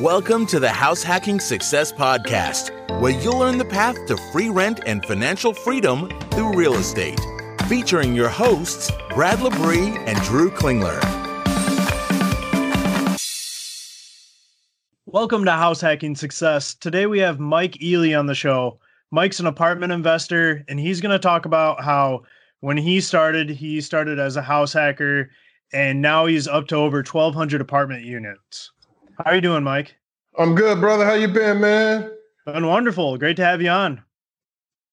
Welcome to the House Hacking Success Podcast, where you'll learn the path to free rent and financial freedom through real estate. Featuring your hosts, Brad Labrie and Drew Klingler. Welcome to House Hacking Success. Today we have Mike Ealy on the show. Mike's an apartment investor, and he's going to talk about how when he started, he started as a house hacker, and now he's up to over 1,200 apartment units. How are you doing, Mike? I'm good, brother. How you been, man? Been wonderful. Great to have you on.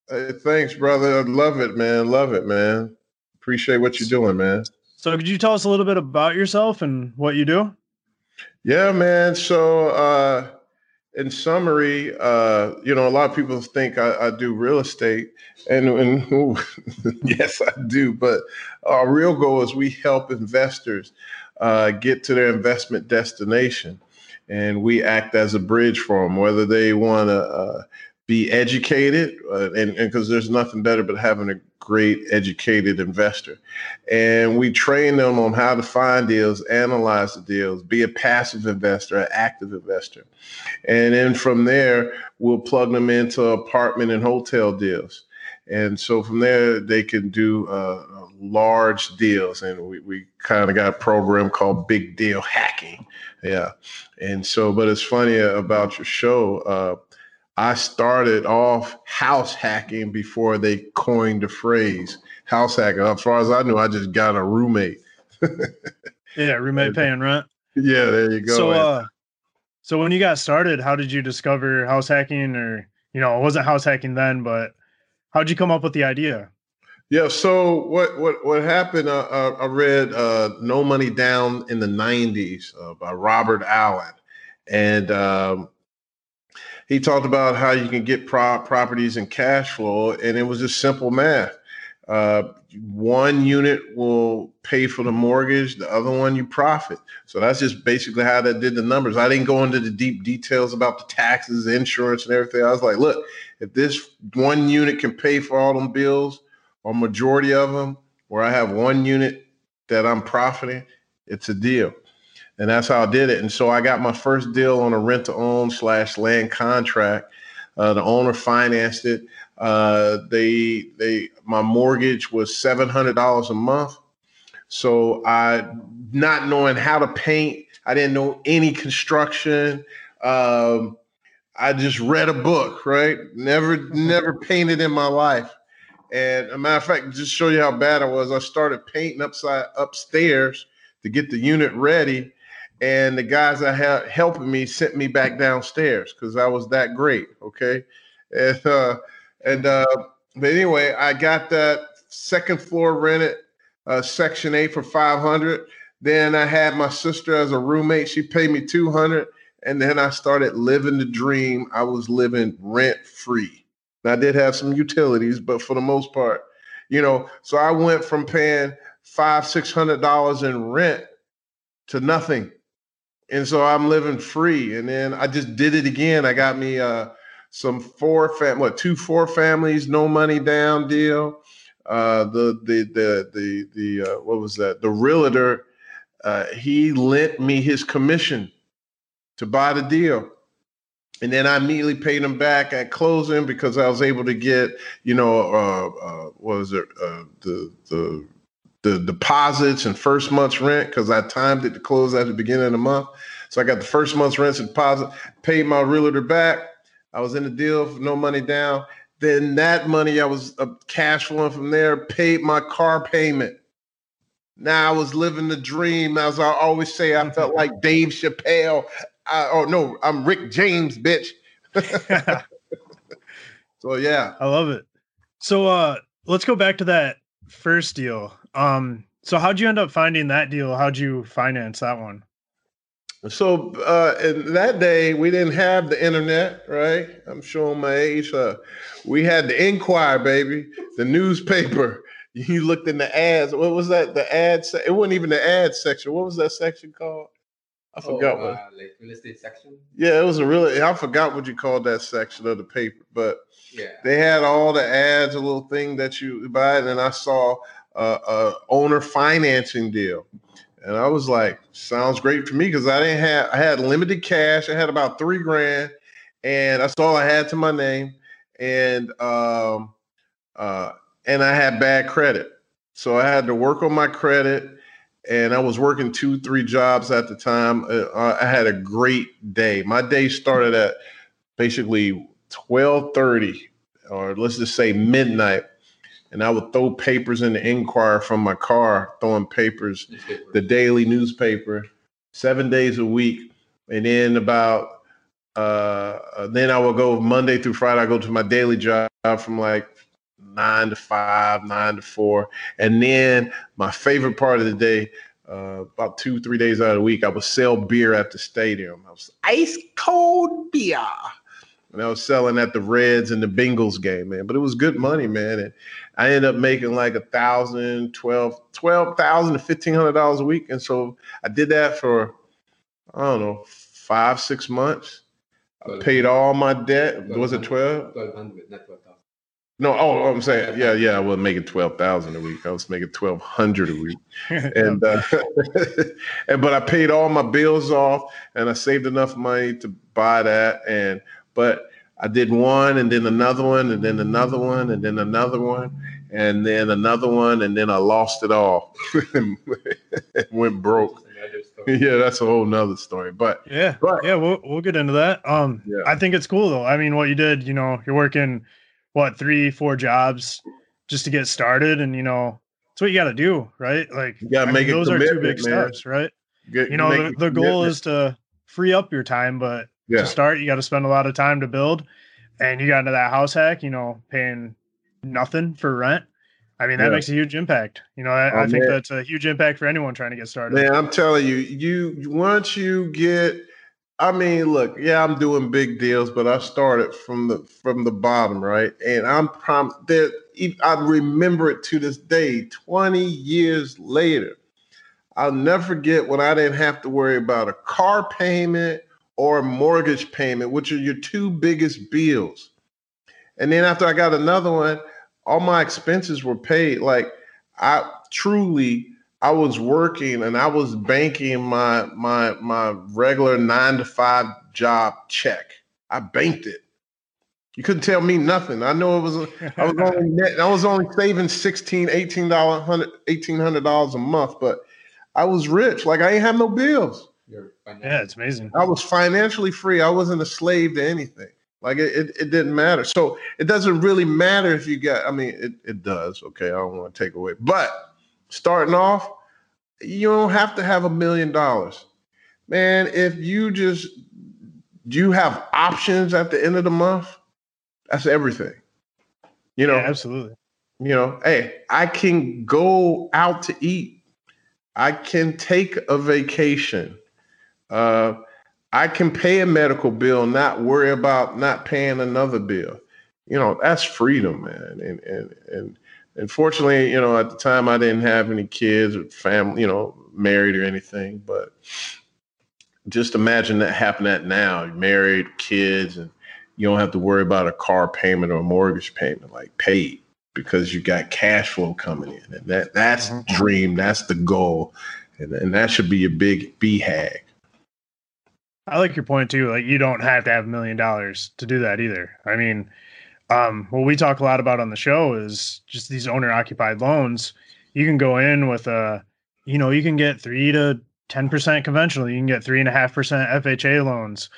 Hey, thanks, brother. I love it, man. Love it, man. Appreciate what you're doing, man. So, could you tell us a little bit about yourself and what you do? Yeah, man. So, uh, in summary, uh, you know, a lot of people think I, I do real estate, and, and yes, I do. But our real goal is we help investors uh, get to their investment destination and we act as a bridge for them, whether they want to uh, be educated, uh, and because there's nothing better but having a great educated investor. And we train them on how to find deals, analyze the deals, be a passive investor, an active investor. And then from there, we'll plug them into apartment and hotel deals. And so from there, they can do uh, large deals. And we, we kind of got a program called Big Deal Hacking. Yeah. And so, but it's funny about your show. Uh, I started off house hacking before they coined the phrase house hacking. As far as I knew, I just got a roommate. yeah, roommate paying rent. Yeah, there you go. So, uh, so when you got started, how did you discover house hacking, or you know, it wasn't house hacking then, but how'd you come up with the idea? Yeah. So what what what happened? Uh, uh, I read uh, "No Money Down" in the '90s uh, by Robert Allen, and um, he talked about how you can get pro- properties and cash flow, and it was just simple math. One unit will pay for the mortgage, the other one you profit. So that's just basically how that did the numbers. I didn't go into the deep details about the taxes, insurance, and everything. I was like, look, if this one unit can pay for all them bills or majority of them, where I have one unit that I'm profiting, it's a deal. And that's how I did it. And so I got my first deal on a rent to own slash land contract. Uh, the owner financed it. Uh, they they my mortgage was seven hundred dollars a month. So I not knowing how to paint, I didn't know any construction. Um, I just read a book, right? Never never painted in my life. And a matter of fact, just show you how bad I was. I started painting upside upstairs to get the unit ready, and the guys that had helping me sent me back downstairs because I was that great. Okay, and uh, and uh, but anyway, I got that second floor rented, uh, section eight for five hundred. Then I had my sister as a roommate. She paid me two hundred, and then I started living the dream. I was living rent free. I did have some utilities, but for the most part, you know, so I went from paying five, six hundred dollars in rent to nothing. And so I'm living free. And then I just did it again. I got me uh some four fam what two four families, no money down deal. Uh the the the the the uh, what was that? The realtor uh he lent me his commission to buy the deal and then I immediately paid him back at closing because I was able to get, you know, uh, uh, what was it, uh, the the the deposits and first month's rent because I timed it to close at the beginning of the month. So I got the first month's rent and deposit, paid my realtor back. I was in the deal for no money down. Then that money I was uh, cash flowing from there, paid my car payment. Now I was living the dream. As I always say, I felt like Dave Chappelle. I, oh no, I'm Rick James, bitch. so yeah, I love it. So uh, let's go back to that first deal. Um, so how'd you end up finding that deal? How'd you finance that one? So uh, in that day, we didn't have the internet, right? I'm showing my age. Uh, we had the Enquirer, baby, the newspaper. You looked in the ads. What was that? The ads. Se- it wasn't even the ad section. What was that section called? I forgot oh, what. uh, like real estate section. Yeah, it was a really. I forgot what you called that section of the paper, but Yeah. they had all the ads, a little thing that you buy, and then I saw a, a owner financing deal. And I was like, sounds great for me because I didn't have I had limited cash. I had about three grand, and that's all I had to my name. And um uh and I had bad credit. So I had to work on my credit and I was working two, three jobs at the time. Uh, I had a great day. My day started at basically 12:30 or let's just say midnight and I would throw papers in the Enquirer from my car, throwing papers, the daily newspaper, seven days a week, and then about uh, uh, then I would go Monday through Friday. I go to my daily job from like nine to five, nine to four, and then my favorite part of the day. Uh, about two, three days out of the week, I would sell beer at the stadium. I was ice cold beer and I was selling at the Reds and the Bengals game, man. But it was good money, man. And I ended up making like a thousand, twelve, twelve thousand to fifteen hundred dollars a week. And so I did that for I don't know, five, six months. I paid all my debt. Was it twelve? Twelve hundred, not twelve thousand. No, oh, oh, I'm saying, yeah, yeah, I was making twelve thousand a week. I was making twelve hundred a week, and uh, and but I paid all my bills off, and I saved enough money to buy that, and but I did one and then another one and then another one and then another one and then another one and then I lost it all. went broke. Yeah, that's a whole nother story. But yeah, but, yeah, we'll we'll get into that. Um, yeah. I think it's cool though. I mean, what you did, you know, you're working what three, four jobs just to get started, and you know, it's what you got to do, right? Like, you gotta I make mean, those are two big man. steps, right? Get, you know, the, the goal is to free up your time, but yeah. to start. You got to spend a lot of time to build, and you got into that house hack. You know, paying nothing for rent. I mean, that yeah. makes a huge impact. You know, I, oh, I think man. that's a huge impact for anyone trying to get started. Man, I'm telling you, you once you get, I mean, look, yeah, I'm doing big deals, but I started from the from the bottom, right? And I'm prom that I remember it to this day, 20 years later. I'll never forget when I didn't have to worry about a car payment or mortgage payment, which are your two biggest bills. And then after I got another one, all my expenses were paid. Like I truly I was working and I was banking my my my regular 9 to 5 job check. I banked it. You couldn't tell me nothing. I know it was I was only net, I was only saving 16 18 dollar 1800 dollars a month, but I was rich. Like I ain't have no bills. Yeah, it's amazing. I was financially free. I wasn't a slave to anything. Like it, it, it, didn't matter. So it doesn't really matter if you got, I mean, it, it does. Okay. I don't want to take away, but starting off, you don't have to have a million dollars. Man, if you just, do you have options at the end of the month, that's everything. You know, yeah, absolutely. You know, hey, I can go out to eat. I can take a vacation. Uh, I can pay a medical bill, not worry about not paying another bill. You know, that's freedom, man. And and and unfortunately, you know, at the time I didn't have any kids or family, you know, married or anything. But just imagine that happening now. You're married, kids, and you don't have to worry about a car payment or a mortgage payment, like paid because you got cash flow coming in. And that that's mm-hmm. dream, that's the goal. And, and that should be a big BHAG. I like your point too. Like you don't have to have a million dollars to do that either. I mean, um, what we talk a lot about on the show is just these owner occupied loans. You can go in with a, you know, you can get three to ten percent conventional. You can get three and a half percent FHA loans.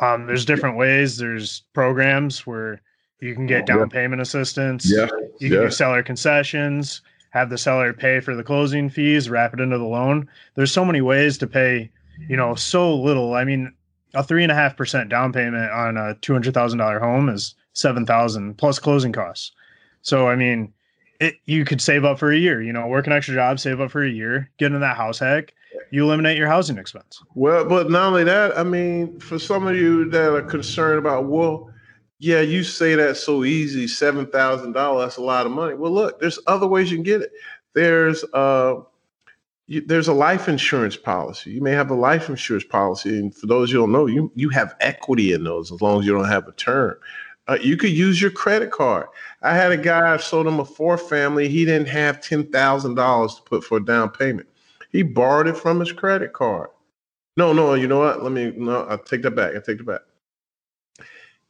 Um, there's different ways. There's programs where you can get down yeah. payment assistance. Yeah. You can yeah. do seller concessions, have the seller pay for the closing fees, wrap it into the loan. There's so many ways to pay you know, so little. I mean, a three and a half percent down payment on a two hundred thousand dollar home is seven thousand plus closing costs. So I mean, it you could save up for a year. You know, work an extra job, save up for a year, get in that house hack. You eliminate your housing expense. Well, but not only that, I mean, for some of you that are concerned about, well, yeah, you say that so easy, seven thousand dollars, that's a lot of money. Well, look, there's other ways you can get it. There's uh you, there's a life insurance policy. You may have a life insurance policy, and for those you don't know, you you have equity in those as long as you don't have a term. Uh, you could use your credit card. I had a guy I sold him a four family. He didn't have ten thousand dollars to put for a down payment. He borrowed it from his credit card. No, no, you know what? Let me no, I'll take that back. I take that back.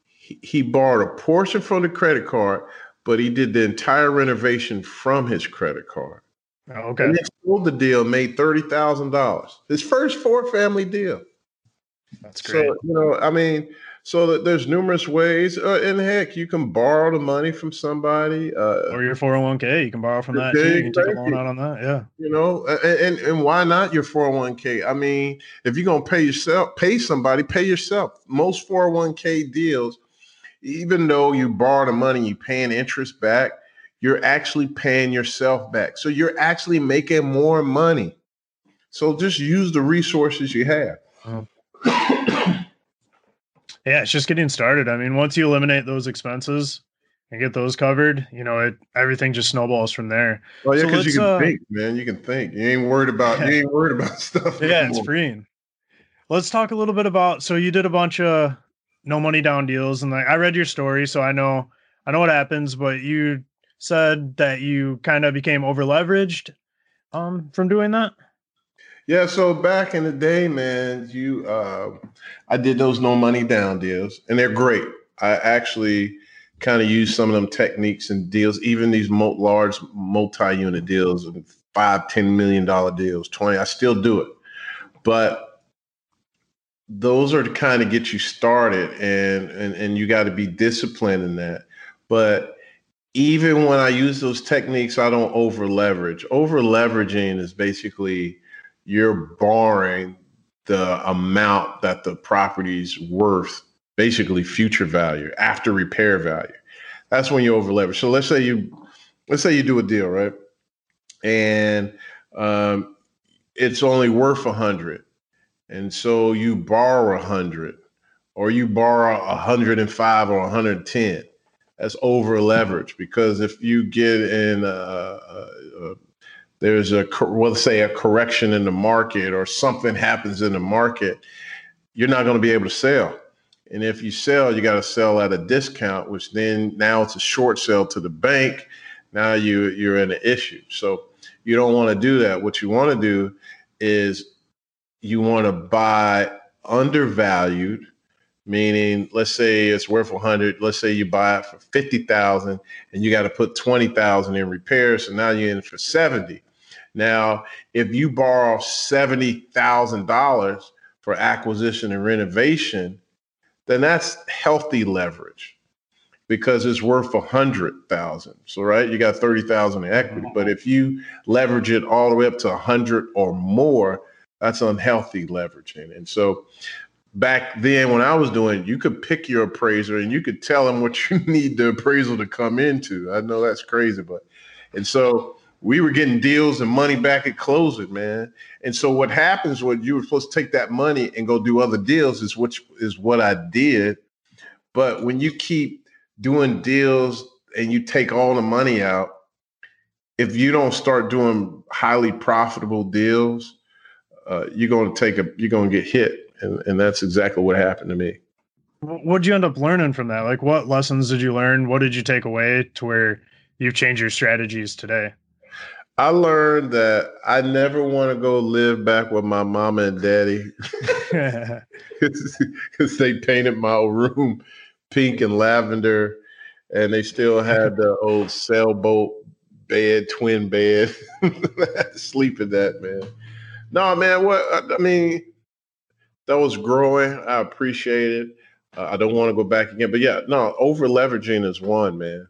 He, he borrowed a portion from the credit card, but he did the entire renovation from his credit card. Oh, okay. And he sold the deal, made thirty thousand dollars. His first four family deal. That's great. So you know, I mean, so that there's numerous ways, uh, and heck, you can borrow the money from somebody, uh, or your 401k. You can borrow from that too. You can take a loan out on that. Yeah. You know, and, and and why not your 401k? I mean, if you're gonna pay yourself, pay somebody, pay yourself. Most 401k deals, even though you borrow the money, you paying interest back you're actually paying yourself back. So you're actually making more money. So just use the resources you have. yeah, it's just getting started. I mean, once you eliminate those expenses and get those covered, you know, it everything just snowballs from there. Oh yeah, because so you can uh, think, man. You can think. You ain't worried about you ain't worried about stuff. Yeah, anymore. it's freeing. Let's talk a little bit about. So you did a bunch of no money down deals, and like I read your story, so I know I know what happens. But you said that you kind of became over leveraged um, from doing that? Yeah, so back in the day, man, you uh, I did those no money down deals, and they're great. I actually kind of use some of them techniques and deals, even these mo- large multi-unit deals, and five, ten million dollar deals, twenty. I still do it, but those are to kind of get you started, and and and you got to be disciplined in that. But even when I use those techniques, I don't over leverage. Over leveraging is basically you're borrowing the amount that the property's worth, basically future value after repair value. That's when you over leverage. So let's say you let's say you do a deal, right? And um, it's only worth a hundred. And so you borrow a hundred, or you borrow a hundred and five or a hundred and ten that's over leverage because if you get in, a, a, there's a well, say a correction in the market or something happens in the market, you're not going to be able to sell. And if you sell, you got to sell at a discount, which then now it's a short sale to the bank. Now you you're in an issue. So you don't want to do that. What you want to do is you want to buy undervalued meaning let's say it's worth 100 let's say you buy it for 50000 and you got to put 20000 in repairs so now you're in for 70 now if you borrow $70000 for acquisition and renovation then that's healthy leverage because it's worth a hundred thousand. So right, you got thirty thousand in equity. But if you leverage it all the way up to a hundred or more, that's unhealthy leveraging. And so back then when I was doing, you could pick your appraiser and you could tell them what you need the appraisal to come into. I know that's crazy, but and so we were getting deals and money back at closing, man. And so what happens when you were supposed to take that money and go do other deals is which is what I did. But when you keep doing deals and you take all the money out, if you don't start doing highly profitable deals, uh, you're going to take a you're going to get hit and and that's exactly what happened to me. What'd you end up learning from that? Like, what lessons did you learn? What did you take away to where you've changed your strategies today? I learned that I never want to go live back with my mama and daddy because they painted my room pink and lavender, and they still had the old sailboat bed, twin bed. Sleep in that, man. No, man. What I mean, that was growing. I appreciate it. Uh, I don't want to go back again, but yeah, no, over leveraging is one man,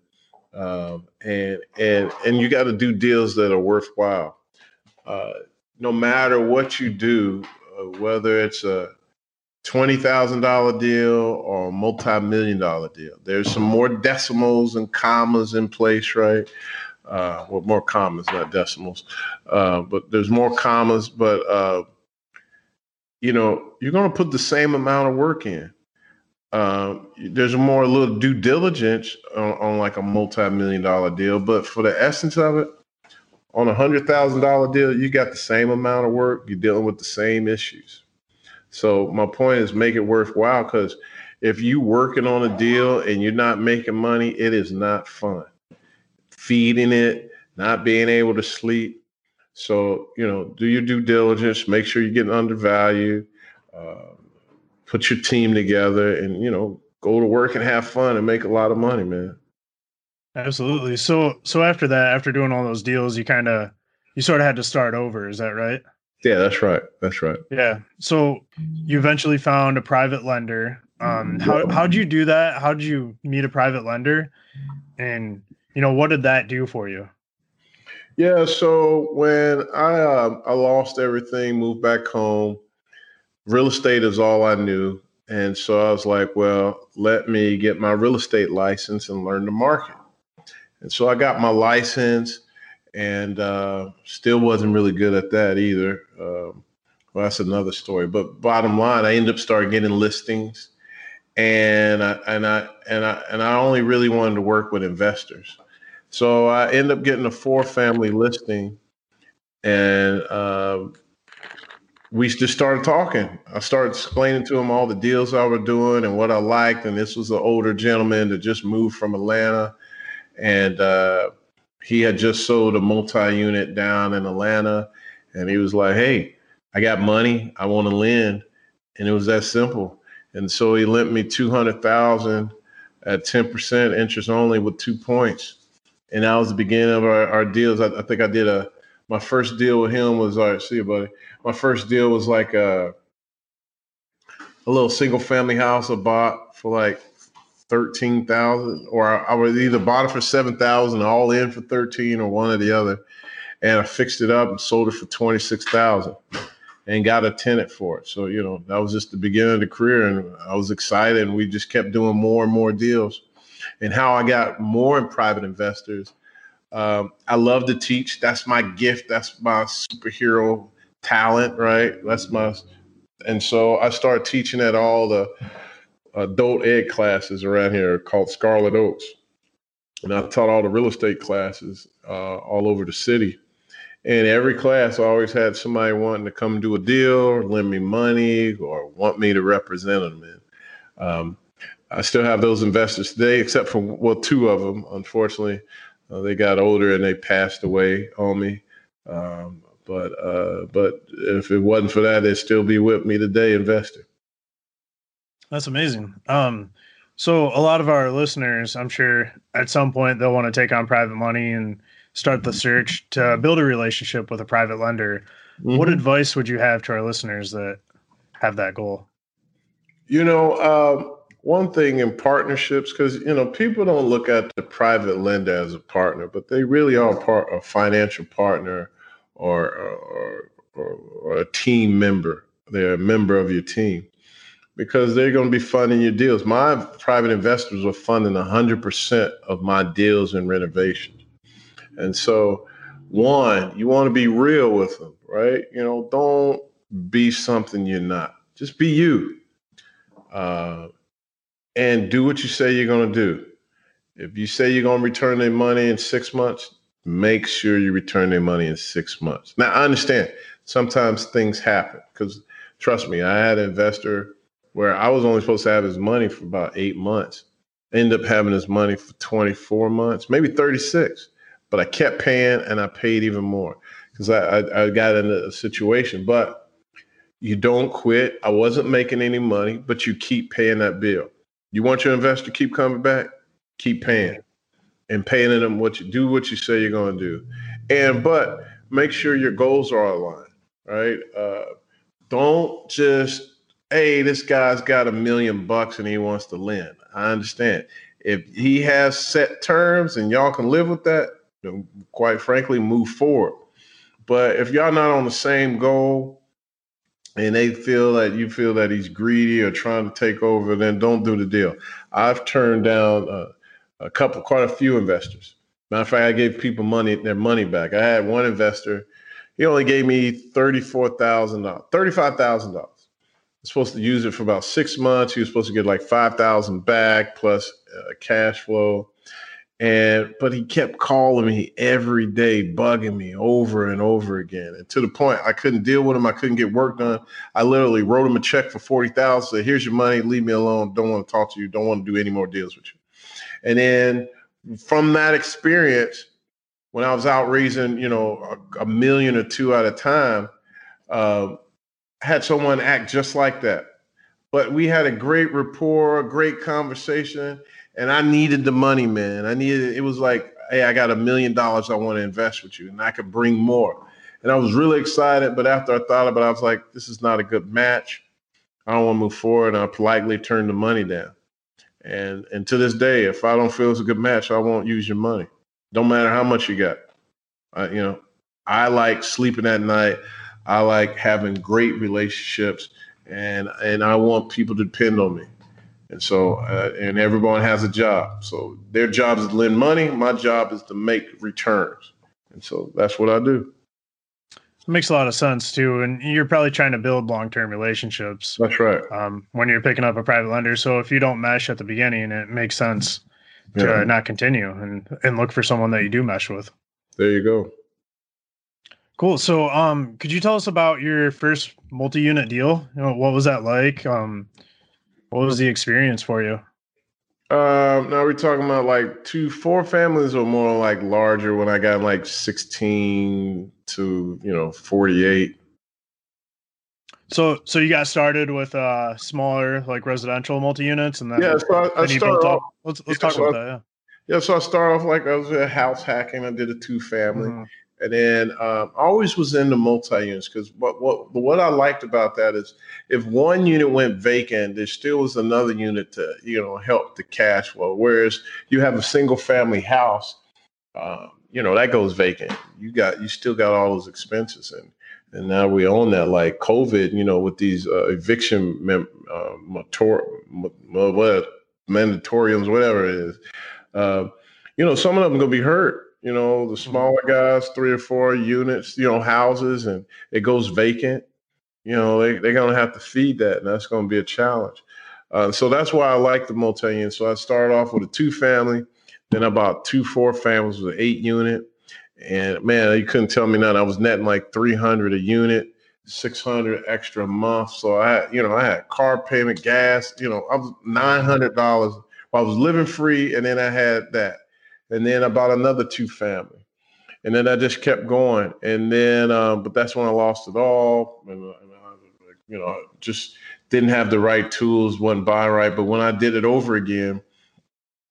um, and and and you got to do deals that are worthwhile. Uh, no matter what you do, uh, whether it's a twenty thousand dollar deal or a multi million dollar deal, there's some more decimals and commas in place, right? Uh, well, more commas, not decimals, uh, but there's more commas, but uh, you know, you're going to put the same amount of work in. Um, there's more a little due diligence on, on like a multi-million dollar deal, but for the essence of it, on a hundred thousand dollar deal, you got the same amount of work. You're dealing with the same issues. So my point is, make it worthwhile because if you working on a deal and you're not making money, it is not fun. Feeding it, not being able to sleep, So, you know, do your due diligence, make sure you're getting undervalued, uh, put your team together, and, you know, go to work and have fun and make a lot of money, man. Absolutely. So, so after that, after doing all those deals, you kind of, you sort of had to start over. Is that right? Yeah, that's right. That's right. Yeah. So you eventually found a private lender. Um, how how'd you do that? How did you meet a private lender? And you know, what did that do for you? Yeah, so when I uh, I lost everything, moved back home, real estate is all I knew, and so I was like, well, let me get my real estate license and learn the market. And so I got my license, and uh, still wasn't really good at that either. Um, well, that's another story. But bottom line, I ended up starting getting listings, and I and I and I and I only really wanted to work with investors. So I end up getting a four family listing, and uh, we just started talking. I started explaining to him all the deals I was doing and what I liked. And this was an older gentleman that just moved from Atlanta, and uh, he had just sold a multi unit down in Atlanta, and he was like, "Hey, I got money. I want to lend," and it was that simple. And so he lent me two hundred thousand at ten percent interest only with two points and that was the beginning of our, our deals. I, I, think I did a my first deal with him was all right. See you, buddy. My first deal was like a a little single family house I bought for like thirteen thousand, or I, I was either bought it for seven thousand, all in for thirteen, or one or the other. And I fixed it up and sold it for twenty six thousand, and got a tenant for it. So you know that was just the beginning of the career, and I was excited. And we just kept doing more and more deals and how I got more in private investors. Um, I love to teach. That's my gift. That's my superhero talent, right? That's my, and so I started teaching at all the adult ed classes around here called Scarlet Oaks, and I taught all the real estate classes uh, all over the city. And every class, I always had somebody wanting to come do a deal, or lend me money, or want me to represent them. And um, I still have those investors today, except for well, two of them. Unfortunately, uh, they got older and they passed away on me. Um, but uh, but if it wasn't for that, they'd still be with me today, investing. That's amazing. Um, so a lot of our listeners, I'm sure, at some point they'll want to take on private money and start the search to build a relationship with a private lender. Mm-hmm. What advice would you have to our listeners that have that goal? You know. Um, one thing in partnerships because you know people don't look at the private lender as a partner but they really are part a financial partner or or, or, or a team member. They're a member of your team because they're going to be funding your deals. My private investors were funding 100% of my deals and renovations. And so one you want to be real with them right? You know don't be something you're not. Just be you. Uh, and do what you say you're going to do. If you say you're going to return their money in six months, make sure you return their money in six months. Now, I understand sometimes things happen because trust me, I had an investor where I was only supposed to have his money for about eight months. End up having his money for 24 months, maybe 36. But I kept paying and I paid even more because I, I, I got in a situation. But you don't quit. I wasn't making any money, but you keep paying that bill. You want your investor to keep coming back? Keep paying and paying them what you do what you say you're going to do. And but make sure your goals are aligned, right? Uh, don't just hey, this guy's got a million bucks and he wants to lend. I understand. If he has set terms and y'all can live with that, then quite frankly, move forward. But if y'all not on the same goal, and they feel that you feel that he's greedy or trying to take over, then don't do the deal. I've turned down uh, a couple, quite a few investors. Matter of fact, I gave people money, their money back. I had one investor, he only gave me thirty-four thousand dollars, thirty-five thousand dollars. Supposed to use it for about six months. He was supposed to get like five thousand back plus uh, cash flow. And but he kept calling me every day, bugging me over and over again. And to the point I couldn't deal with him. I couldn't get work done. I literally wrote him a check for 40,000. Said, here's your money, leave me alone. Don't want to talk to you, don't want to do any more deals with you. And then from that experience, when I was out raising, you know, a, a million or two at a time, uh, had someone act just like that. But we had a great rapport, a great conversation, and I needed the money, man. I needed it was like, hey, I got a million dollars I want to invest with you, and I could bring more. And I was really excited, but after I thought about it, I was like, this is not a good match. I don't want to move forward. And I politely turned the money down. And and to this day, if I don't feel it's a good match, I won't use your money. Don't matter how much you got. I, you know, I like sleeping at night. I like having great relationships, and and I want people to depend on me. And so, uh, and everyone has a job. So their job is to lend money. My job is to make returns. And so that's what I do. It makes a lot of sense too. And you're probably trying to build long term relationships. That's right. Um, when you're picking up a private lender. So if you don't mesh at the beginning, it makes sense to Yeah. not continue and, and look for someone that you do mesh with. There you go. Cool. So, um, could you tell us about your first multi-unit deal? You know, what was that like? Um, what was the experience for you? Um, now we're talking about like two, four families or more like larger when I got like 16 to, you know, 48. So, so you got started with uh smaller like residential multi-units, and then Yeah. So I, I started off. Let's let's yeah, talk so about I- that. yeah. So I started off like I was a house hacking. I did a two Yeah. family. Mhm. And then um, I always was into multi units because what, what what I liked about that is if one unit went vacant, there still was another unit to you know help the cash flow. Whereas you have a single family house, um, you know that goes vacant. You got you still got all those expenses and and now we own that like COVID, you know, with these uh, eviction mem- uh, motor- m- m- what mandatoriums, whatever it is. Uh, you know, some of them gonna be hurt. You know, the smaller guys, three or four units, you know, houses, and it goes vacant. You know, they, they're gonna have to feed that, and that's gonna be a challenge. Uh, so that's why I like the multi-unit. So I started off with a two-family, then about two four families with an eight unit, and man, you couldn't tell me nothing. I was netting like three hundred a unit, six hundred extra a month. So I had, you know, I had car payment, gas. You know, I was nine hundred dollars. I was living free, and then I had that and then about another two family. And then I just kept going. And then, um, but that's when I lost it all. And, uh, and I, you know, just didn't have the right tools, wasn't buying right. But when I did it over again,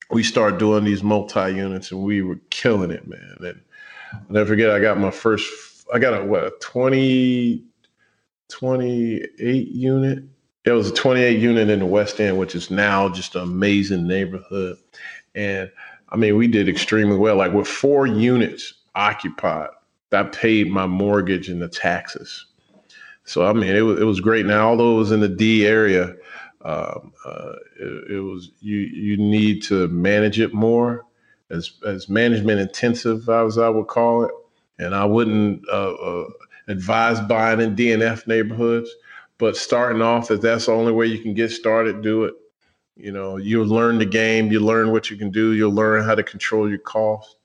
we started doing these multi units and we were killing it, man. And I'll never forget, I got my first, I got a, what, a 20, 28 unit. It was a 28 unit in the West End, which is now just an amazing neighborhood. And I mean, we did extremely well. Like with four units occupied, that paid my mortgage and the taxes. So I mean, it was it was great. Now, although it was in the D area, um, uh, it, it was you you need to manage it more as as management intensive as I would call it. And I wouldn't uh, uh, advise buying in DNF neighborhoods, but starting off, if that's the only way you can get started, do it. You know, you'll learn the game, you learn what you can do, you'll learn how to control your costs.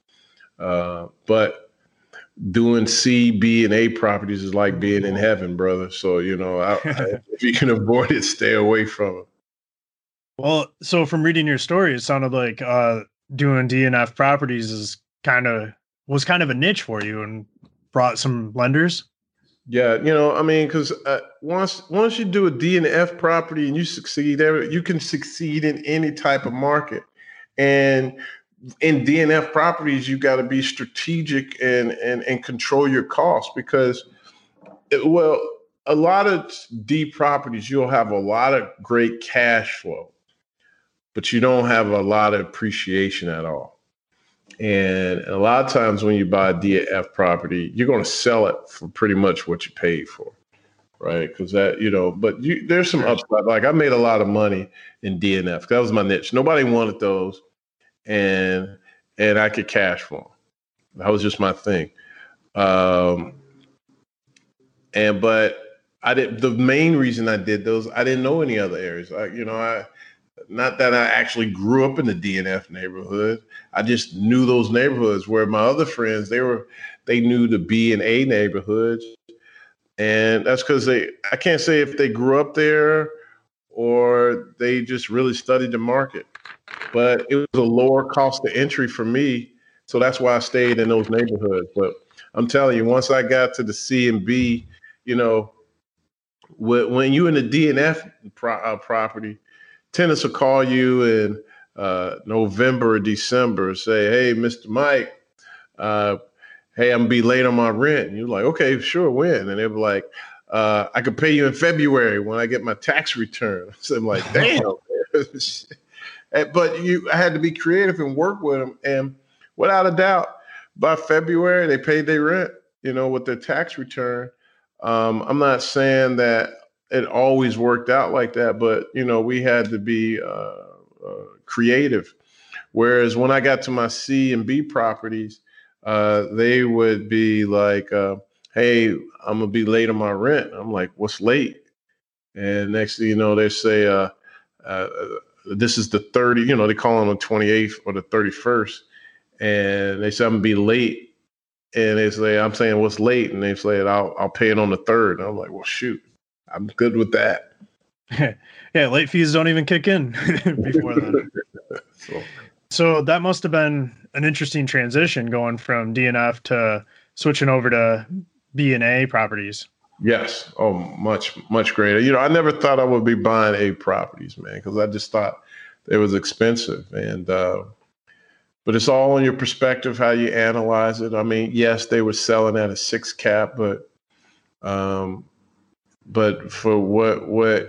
Uh, but doing C, B, and A properties is like being in heaven, brother. So you know, I, I, if you can avoid it, stay away from it. Well, so from reading your story, it sounded like uh, doing DNF properties is kind of was kind of a niche for you and brought some lenders. Yeah, you know, I mean, because uh, once once you do a D and F property and you succeed you can succeed in any type of market. And in DNF properties, you got to be strategic and and and control your costs because, it, well, a lot of D properties you'll have a lot of great cash flow, but you don't have a lot of appreciation at all. And a lot of times when you buy a DF property, you're going to sell it for pretty much what you paid for, right? Because that, you know, but you, there's some upside. Like I made a lot of money in DNF. That was my niche. Nobody wanted those, and and I could cash for them. That was just my thing. Um, and but I did the main reason I did those. I didn't know any other areas. I, you know, I not that I actually grew up in the DNF neighborhood. I just knew those neighborhoods where my other friends they were they knew the B and A neighborhoods. And that's because they I can't say if they grew up there or they just really studied the market. But it was a lower cost of entry for me So that's why I stayed in those neighborhoods. But I'm telling you, once I got to the C and B, you know, when you're in the DNF pro- uh, property, tenants will call you in uh, November or December, say, "Hey, Mr. Mike, uh, hey, I'm gonna be late on my rent." And you're like, "Okay, sure, when?" And they were like, uh, "I could pay you in February when I get my tax return." So I'm like, "Damn." but you, I had to be creative and work with them, and without a doubt, by February they paid their rent. You know, with their tax return. Um, I'm not saying that it always worked out like that, but you know, we had to be uh, uh, creative. Whereas when I got to my C and B properties, uh, they would be like, uh, "Hey, I'm gonna be late on my rent." I'm like, "What's late?" And next thing you know, they say, uh, uh, "This is the 30." You know, they call on the 28th or the 31st, and they say I'm gonna be late and they say, I'm saying what's late, and they say I'll I'll pay it on the third. And I'm like, well, shoot, I'm good with that. yeah, late fees don't even kick in before then. so. so that must have been an interesting transition going from DNF to switching over to B and A properties. Yes. Oh, much, much greater. You know, I never thought I would be buying A properties, man, because I just thought it was expensive. And uh, but it's all on your perspective, how you analyze it. I mean, yes, they were selling at a six cap, but um, but for what what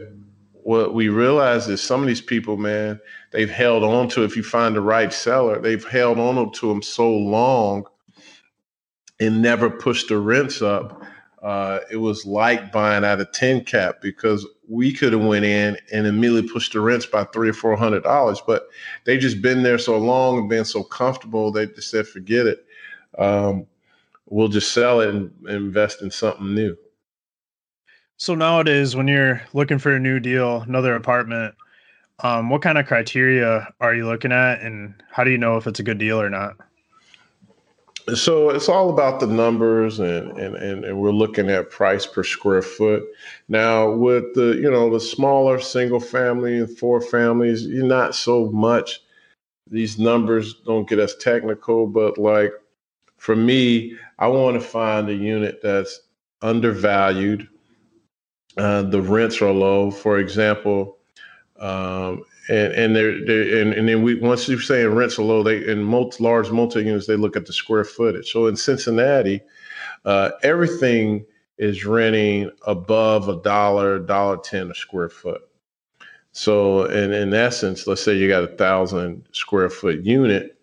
what we realize is some of these people, man, they've held on to. If you find the right seller, they've held on to them so long and never pushed the rents up. Uh, it was like buying at a 10 cap because we could have went in and immediately pushed the rents by three or four hundred dollars. But they've just been there so long and been so comfortable, they just said, forget it. Um, we'll just sell it and invest in something new. So nowadays, when you're looking for a new deal, another apartment, um, what kind of criteria are you looking at, and how do you know if it's a good deal or not? So it's all about the numbers, and, and and and we're looking at price per square foot. Now, with the you know the smaller single family and four families, you're not so much. These numbers don't get as technical, but like for me, I want to find a unit that's undervalued. Uh, the rents are low. For example, um, and and they're, they're and, and then we once you're saying rents are low, they in most large multi units they look at the square footage. So in Cincinnati, uh, everything is renting above a dollar, dollar ten a square foot. So in in essence, let's say you got a thousand square foot unit,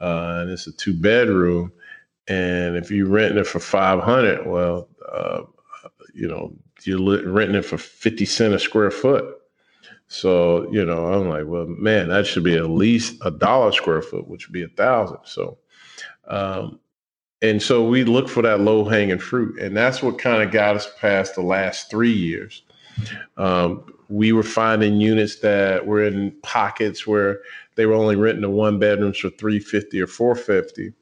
uh, and it's a two bedroom, and if you're renting it for five hundred, well, uh, you know you're renting it for fifty cent a square foot. So, you know, I'm like, well, man, that should be at least a dollar square foot, which would be a thousand. So, um, and so we look for that low hanging fruit. And that's what kind of got us past the last three years. Um, we were finding units that were in pockets where they were only renting the one bedrooms for 350 or 450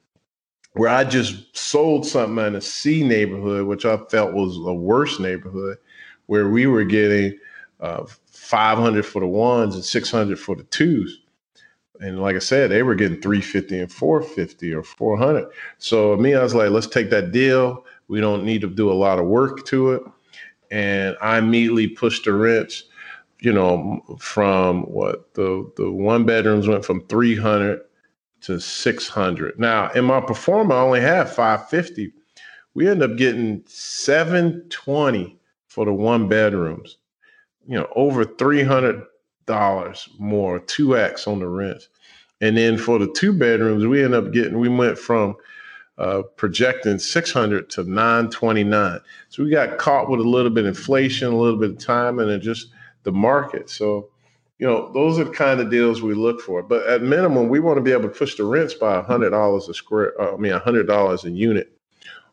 where I just sold something in a C neighborhood, which I felt was a worse neighborhood, where we were getting uh, 500 for the ones and 600 for the twos. And like I said, they were getting 350 and 450 or 400. So me, I was like, let's take that deal. We don't need to do a lot of work to it. And I immediately pushed the rents, you know, from what the the one bedrooms went from 300 to 600. Now, in my pro forma, I only had 550. We end up getting 720 for the one bedrooms you know, over three hundred dollars more, two X on the rent. And then for the two bedrooms, we end up getting we went from uh, projecting 600 to 929. So we got caught with a little bit of inflation, a little bit of time, and then just the market. So, you know, those are the kind of deals we look for. But at minimum, we want to be able to push the rents by a $100 a square, uh, I mean, a $100 a unit,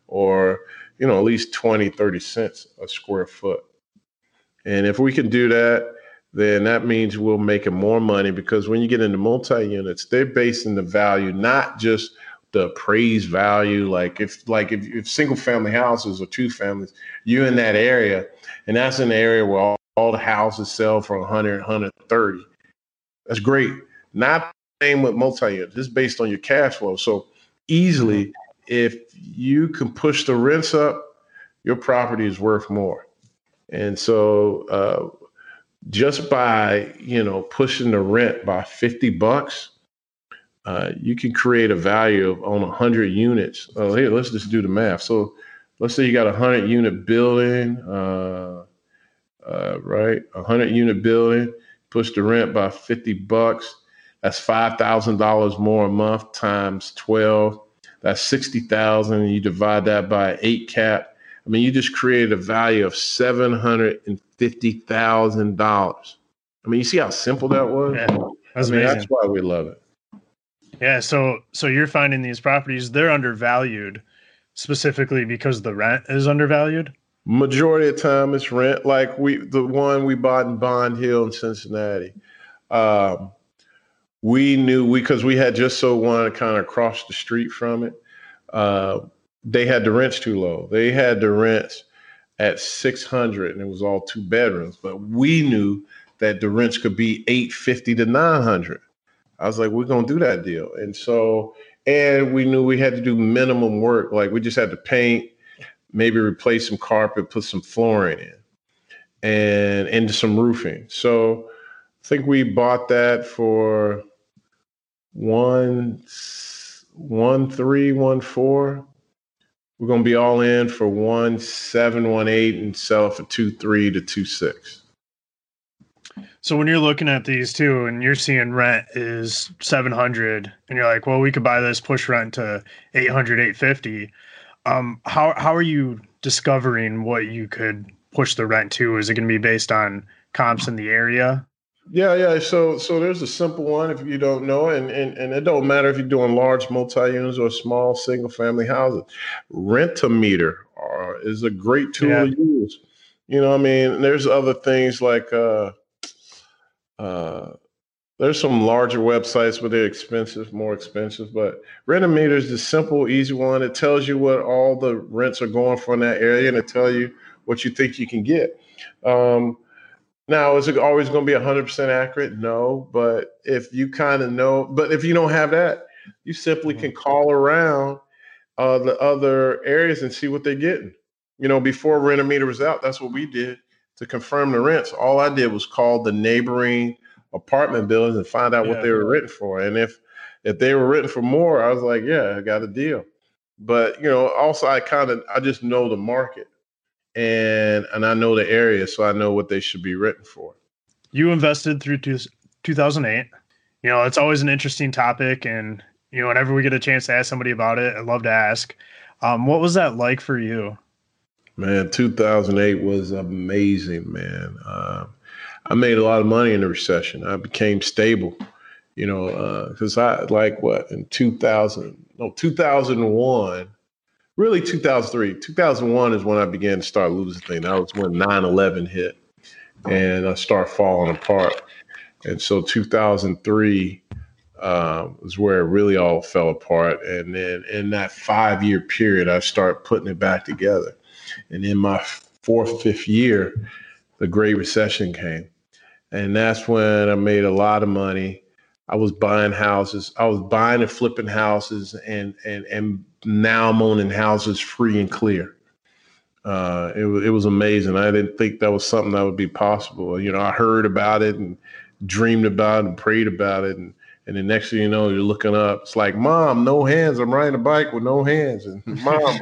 or, you know, at least 20, 30 cents a square foot. And if we can do that, then that means we're making more money because when you get into multi units, they're basing the value not just the appraised value. Like if like if, if single family houses or two families, you're in that area, and that's an area where all, all the houses sell for 100, 130. That's great. Not the same with multi units. It's based on your cash flow. So easily. If you can push the rents up, your property is worth more. And so, uh, just by you know pushing the rent by 50 bucks uh, you can create a value of on 100 units oh here let's just do the math so let's say you got a 100 unit building uh, uh, right a 100 unit building push the rent by 50 bucks that's $5000 more a month times 12 that's 60000 you divide that by 8 cap I mean, you just created a value of seven hundred and fifty thousand dollars. I mean, you see how simple that was. Yeah, that's I mean, That's why we love it. Yeah. So, so you're finding these properties they're undervalued, specifically because the rent is undervalued. Majority of time, it's rent. Like we, the one we bought in Bond Hill in Cincinnati. Um, we knew we because we had just so one kind of across the street from it. Uh, they had the rents too low. They had the rents at 600 and it was all two bedrooms, but we knew that the rents could be 850 to 900. I was like, we're going to do that deal. And so, and we knew we had to do minimum work. Like we just had to paint, maybe replace some carpet, put some flooring in and into some roofing. So I think we bought that for one, one, three, one, four we're to be all in for one seven one eight and sell it for two three to two six. So when you're looking at these two and you're seeing rent is 700 and you're like, well, we could buy this push rent to 800, 850. Um, how, how are you discovering what you could push the rent to? Is it going to be based on comps in the area? Yeah, yeah. So so there's a simple one if you don't know, and and, and it don't matter if you're doing large multi-units or small single family houses. Rentometer uh, is a great tool yeah. to use. You know, I mean, there's other things like uh, uh, there's some larger websites, but they're expensive, more expensive. But Rentometer is the simple, easy one. It tells you what all the rents are going for in that area, and it tell you what you think you can get. Um, now, is it always going to be 100% accurate? No, but if you kind of know, but if you don't have that, you simply can mm-hmm. call around uh, the other areas and see what they're getting. You know, before Rentometer was out, that's what we did to confirm the rents. All I did was call the neighboring apartment buildings and find out yeah. what they were written for. And if if they were written for more, I was like, yeah, I got a deal. But you know, also I kind of I just know the market and and I know the area, so I know what they should be written for. You invested through two, 2008. You know, it's always an interesting topic, and you know, whenever we get a chance to ask somebody about it, I love to ask. Um, what was that like for you? Man, 2008 was amazing, man. Uh, I made a lot of money in the recession. I became stable, you know, because uh, I like what in 2000, no, 2001 really 2003. 2001 is when I began to start losing things. That was when 9 11 hit and I start falling apart. And so 2003 um, was where it really all fell apart. And then in that five year period, I start putting it back together. And in my fourth, fifth year, the Great Recession came. And that's when I made a lot of money. I was buying houses. I was buying and flipping houses and and and now I'm owning houses free and clear. Uh, it was it was amazing. I didn't think that was something that would be possible. You know, I heard about it and dreamed about it and prayed about it, and and the next thing you know, you're looking up. It's like, Mom, no hands. I'm riding a bike with no hands, and Mom,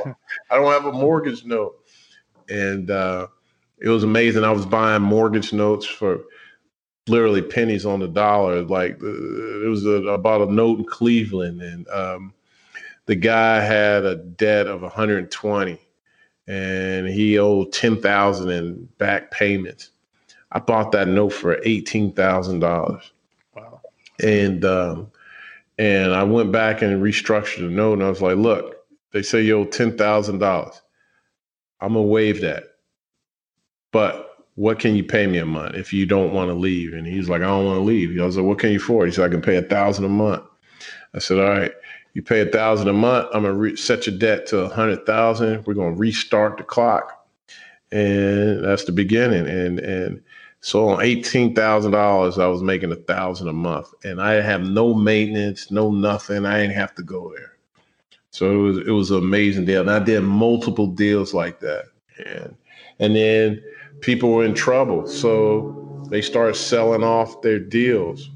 I don't have a mortgage note. And uh, it was amazing. I was buying mortgage notes for literally pennies on the dollar. Like uh, it was a, about a note in Cleveland, and um, the guy had a debt of 120 and he owed 10,000 in back payments. I bought that note for $18,000. Wow. And um, and I went back and restructured the note and I was like, look, they say you owe $10,000. I'm going to waive that. But what can you pay me a month if you don't want to leave? And he's like, I don't want to leave. I was like, what can you afford? He said, I can pay a thousand a month. I said, all right you pay a thousand a month. I'm gonna re- set your debt to a hundred thousand. We're gonna restart the clock, and that's the beginning. And and so on eighteen thousand dollars, I was making a thousand a month, and I have no maintenance, no nothing. I didn't have to go there. So it was it was an amazing deal. And I did multiple deals like that. And and then people were in trouble. So they started selling off their deals.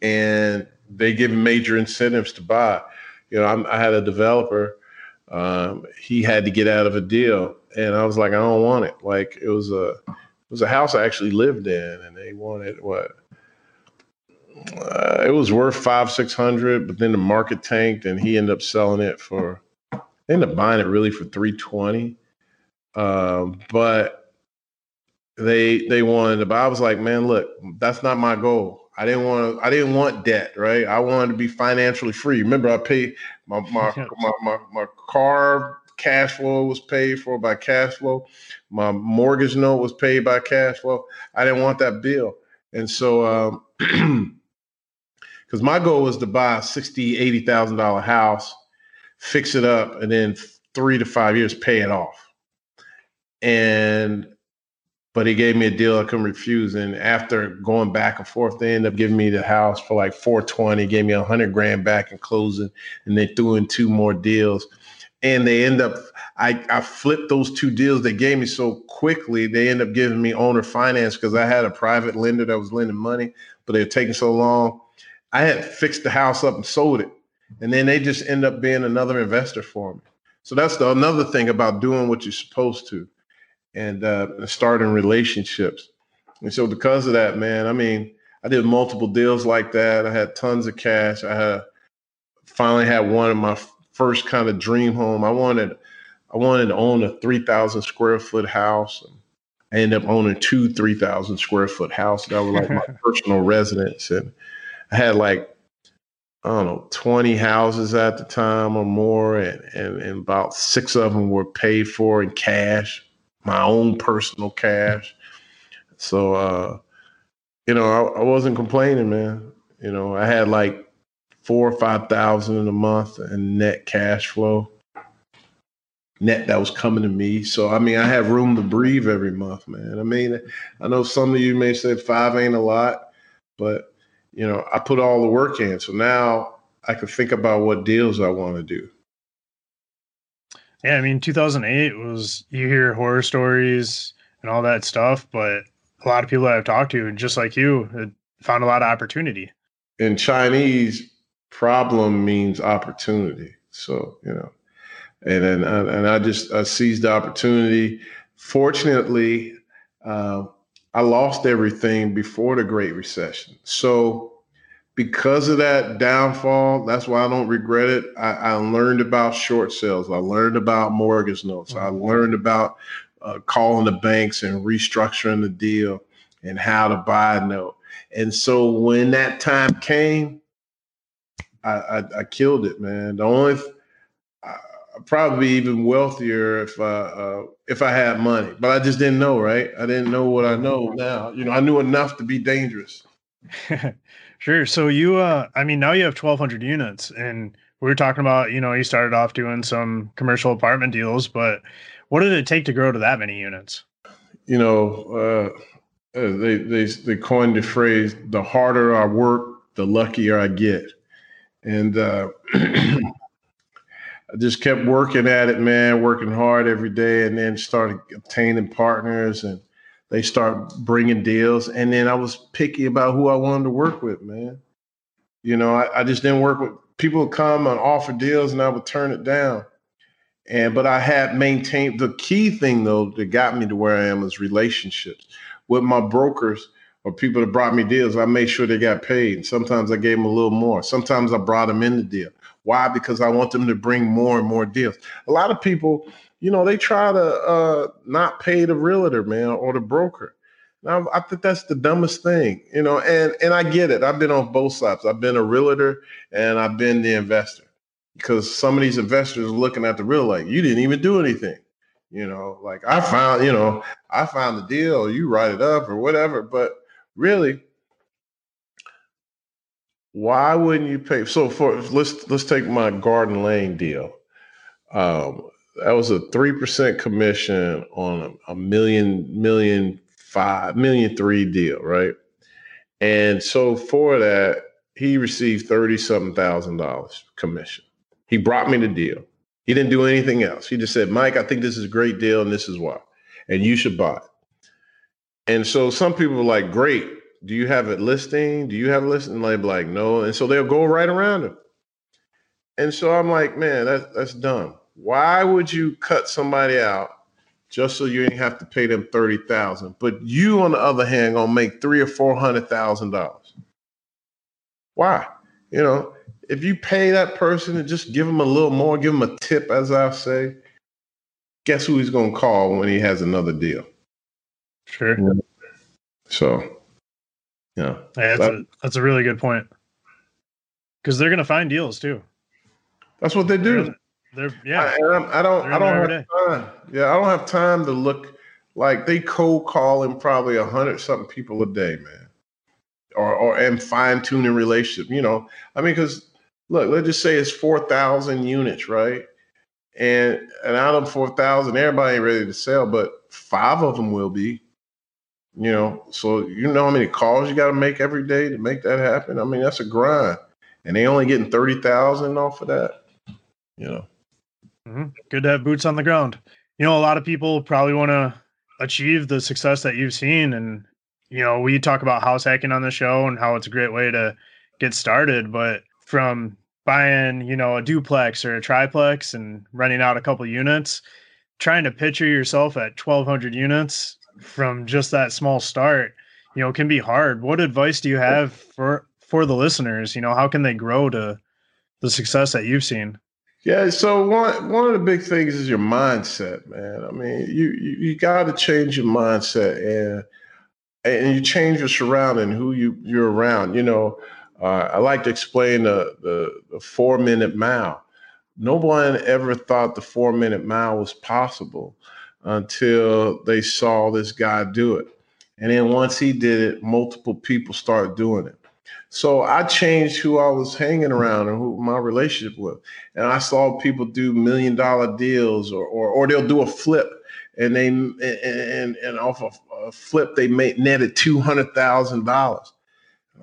And they give major incentives to buy. You know, I'm, i had a developer. Um, he had to get out of a deal, and I was like, I don't want it. Like it was a it was a house I actually lived in, and they wanted what uh, it was worth five six hundred, but then the market tanked, and he ended up selling it for. Ended up buying it really for three twenty, um, but they they wanted to. But I was like, man, look, that's not my goal. I didn't want to. I didn't want debt, right? I wanted to be financially free. Remember, I paid my my my, my, my car cash flow was paid for by cash flow. My mortgage note was paid by cash flow. I didn't want that bill, and so. Um, because my goal was to buy a sixty, eighty thousand dollar house, fix it up, and then three to five years pay it off. And but he gave me a deal I couldn't refuse. And after going back and forth, they ended up giving me the house for like 420, gave me a hundred grand back in closing, and they threw in two more deals. And they end up, I, I flipped those two deals they gave me so quickly, they end up giving me owner finance because I had a private lender that was lending money, but they were taking so long. I had fixed the house up and sold it. And then they just end up being another investor for me. So that's the another thing about doing what you're supposed to and uh, starting relationships. And so because of that, man, I mean, I did multiple deals like that. I had tons of cash. I had finally had one of my first kind of dream home. I wanted I wanted to own a 3,000 square foot house. I ended up owning two 3,000 square foot houses. That was like my personal residence. And I had like, I don't know, 20 houses at the time or more. And, and, and about six of them were paid for in cash my own personal cash. So, uh, you know, I, I, wasn't complaining, man. You know, I had like four or five thousand in a month in net cash flow, net that was coming to me. So, I mean, I have room to breathe every month, man. I mean, I know some of you may say five ain't a lot, but you know, I put all the work in. So now I can think about what deals I want to do. Yeah, I mean, 2008 was you hear horror stories and all that stuff, but a lot of people I've talked to, just like you, found a lot of opportunity. In Chinese, problem means opportunity. So you know, and and and I just I seized the opportunity. Fortunately, uh, I lost everything before the Great Recession, so because of that downfall, that's why I don't regret it. I, I learned about short sales. I learned about mortgage notes. I mm-hmm. learned about uh, calling the banks and restructuring the deal and how to buy a note. And so when that time came, I, I, I killed it, man. The only th- I'd probably be even wealthier if I uh, if I had money, but I just didn't know, right? I didn't know what I know now. You know, I knew enough to be dangerous. Sure. So you, uh, I mean, now you have 1,200 units, and we were talking about, you know, you started off doing some commercial apartment deals, but what did it take to grow to that many units? You know, uh, uh they they they coined the phrase: "The harder I work, the luckier I get," and uh, I just kept working at it, man, working hard every day, and then started obtaining partners and they start bringing deals, and then I was picky about who I wanted to work with, man. You know, I, I just didn't work with people would come and offer deals, and I would turn it down. And but I had maintained the key thing though that got me to where I am is relationships with my brokers or people that brought me deals. I made sure they got paid. Sometimes I gave them a little more. Sometimes I brought them in the deal. Why? Because I want them to bring more and more deals. A lot of people you know, they try to uh, not pay the realtor, man, or the broker. Now, I think that's the dumbest thing, you know, and and I get it. I've been on both sides. I've been a realtor and I've been the investor because some of these investors are looking at the real like you didn't even do anything, you know. Like I found, you know, I found the deal, you write it up or whatever. But really, why wouldn't you pay? So for let's let's take my Garden Lane deal. Um, that was a three percent commission on a, a million million five million three deal, right? And so for that, he received thirty something thousand dollars commission. He brought me the deal. He didn't do anything else. He just said, Mike, I think this is a great deal and this is why. And you should buy it. And so some people are like, great. Do you have it listing? Do you have a listing? And they're like, no. And so they'll go right around it. And so I'm like, man, that, that's dumb. Why would you cut somebody out just so you ain't have to pay them thirty thousand? But you, on the other hand, gonna make three or four hundred thousand dollars. Why? You know, if you pay that person and just give them a little more, give them a tip, as I say, guess who he's gonna call when he has another deal? Sure. So, yeah, yeah that's, a, that's a really good point because they're gonna find deals too. That's what they do. They're, yeah. I, I don't. I don't have time. Yeah, I don't have time to look like they cold calling probably a hundred something people a day, man. Or or and fine tuning relationship. You know, I mean, because look, let's just say it's four thousand units, right? And and out of four thousand, everybody ain't ready to sell, but five of them will be. You know, so you know how many calls you got to make every day to make that happen. I mean, that's a grind, and they only getting thirty thousand off of that you know. Mm-hmm. Good to have boots on the ground. You know, a lot of people probably want to achieve the success that you've seen. And, you know, we talk about house hacking on the show and how it's a great way to get started. But from buying, you know, a duplex or a triplex and renting out a couple units, trying to picture yourself at 1200 units from just that small start, you know, can be hard. What advice do you have for for the listeners? You know, how can they grow to the success that you've seen? Yeah, so one one of the big things is your mindset, man. I mean, you you, you got to change your mindset and and you change your surrounding, who you you're around. You know, uh, I like to explain the, the the four minute mile. No one ever thought the four minute mile was possible until they saw this guy do it, and then once he did it, multiple people started doing it. So I changed who I was hanging around and who my relationship with. And I saw people do million dollar deals or or, or they'll do a flip and they and and, and off of a flip they made netted two hundred thousand dollars.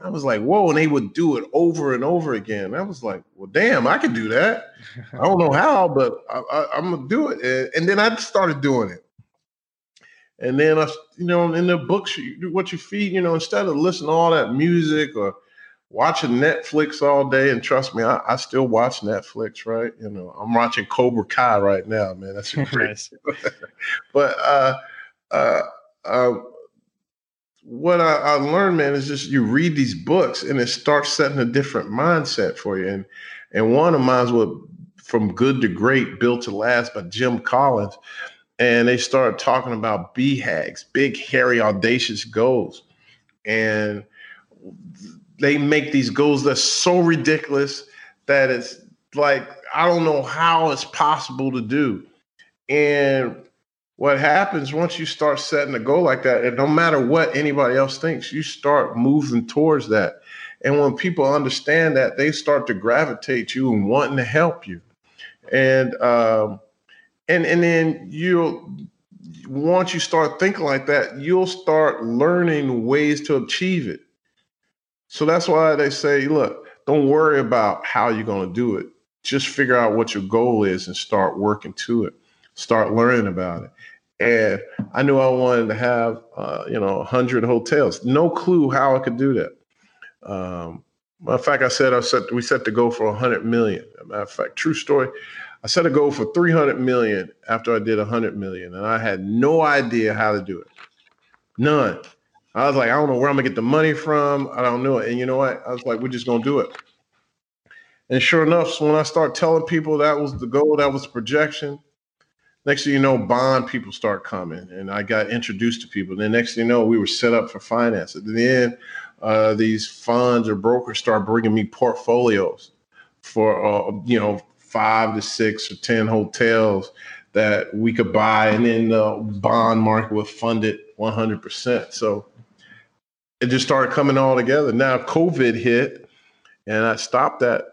I was like, whoa, and they would do it over and over again. I was like, well, damn, I could do that. I don't know how, but I, am gonna do it. And, and, then I started doing it. And then I, you know, in the books, what you feed, you know, instead of listening to all that music or watching Netflix all day, and trust me, I, I, still watch Netflix. Right? You know, I'm watching Cobra Kai right now, man. That's great. but uh, uh, uh, what I, I, learned, man, is just you read these books, and it starts setting a different mindset for you. And and one of mine was from good to great, built to last by Jim Collins. And they started talking about BHAGs, big, hairy, audacious goals. And they make these goals that's so ridiculous that it's like I don't know how it's possible to do. And what happens once you start setting a goal like that, and no matter what anybody else thinks, you start moving towards that. And when people understand that, they start to gravitate you and wanting to help you. And um, and and then you'll once you start thinking like that, you'll start learning ways to achieve it. So that's why they say, look, don't worry about how you're going to do it. Just figure out what your goal is and start working to it. Start learning about it. And I knew I wanted to have, uh, you know, 100 hotels. No clue how I could do that. Um, matter of fact, I said I set we set the goal for 100 million. Matter of fact, true story. I set a goal for 300 million after I did 100 million, and I had no idea how to do it. None. I was like, I don't know where I'm gonna get the money from. I don't know. And you know what? I was like, we're just gonna do it. And sure enough, so when I start telling people that was the goal, that was the projection, next thing you know, bond people start coming. And I got introduced to people. And then next thing you know, we were set up for finance. At the end, uh, these funds or brokers start bringing me portfolios for, uh, you know, five to six or 10 hotels that we could buy. And then the bond market would fund it 100%. So it just started coming all together. Now COVID hit, and I stopped that.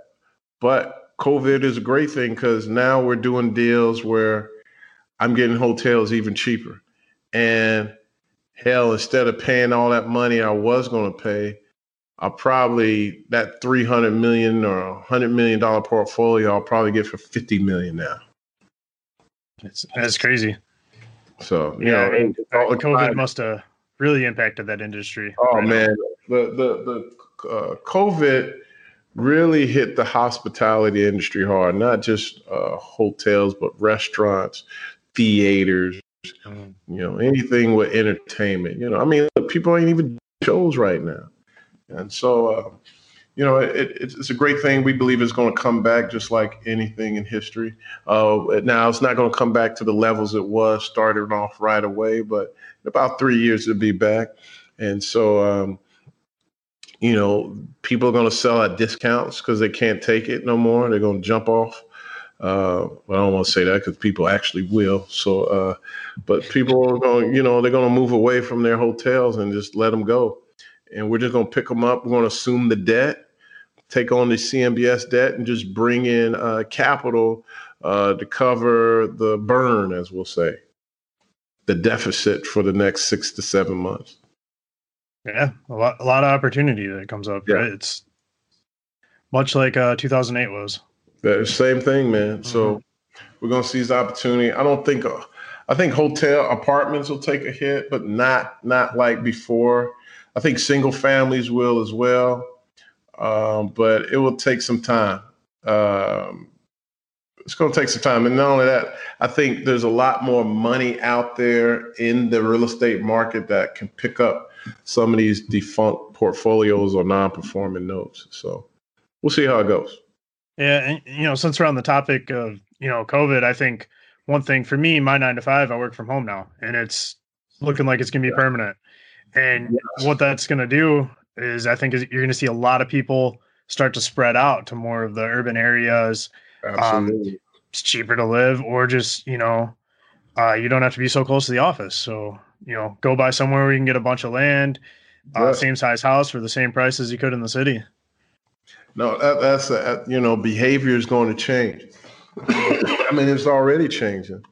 But COVID is a great thing because now we're doing deals where I'm getting hotels even cheaper. And hell, instead of paying all that money I was going to pay, I'll probably that three hundred million or hundred million dollar portfolio I'll probably get for fifty million now. It's that's crazy. So you Yeah, know, I mean, it's all COVID must have really impacted that industry. Oh right now. man, the the the uh, COVID really hit the hospitality industry hard. Not just uh, hotels, but restaurants, theaters. Mm. You know, anything with entertainment. You know, I mean, look, people ain't even shows right now, and so uh, you know, it, it's, a great thing. We believe it's going to come back, just like anything in history. Uh, now, it's not going to come back to the levels it was started off right away, but in about three years it'll be back. And so, um, you know, people are going to sell at discounts because they can't take it no more. They're going to jump off. Uh, well, I don't want to say that because people actually will. So, uh, but people are going, you know, they're going to move away from their hotels and just let them go. And we're just going to pick them up. We're going to assume the debt, take on the CMBS debt, and just bring in uh, capital uh, to cover the burn, as we'll say, the deficit for the next six to seven months. Yeah, a lot, a lot of opportunity that comes up. Yeah. Right? It's much like uh, 2008 was. The same thing, man. So we're gonna seize the opportunity. I don't think uh, I think hotel apartments will take a hit, but not not like before. I think single families will as well, um, but it will take some time. Um, it's going to take some time, and not only that, I think there's a lot more money out there in the real estate market that can pick up some of these defunct portfolios or non-performing notes. So we'll see how it goes. Yeah, and you know, since we're on the topic of you know COVID, I think one thing for me, my nine to five, I work from home now, and it's looking like it's going to be Yeah. permanent. And Yes. what that's going to do is, I think, is you're going to see a lot of people start to spread out to more of the urban areas. Absolutely. It's cheaper to live, or just you know, uh, you don't have to be so close to the office. So you know, go buy somewhere where you can get a bunch of land, uh, same size house for the same price as you could in the city. No, that, that's uh, you know behavior is going to change. I mean, it's already changing,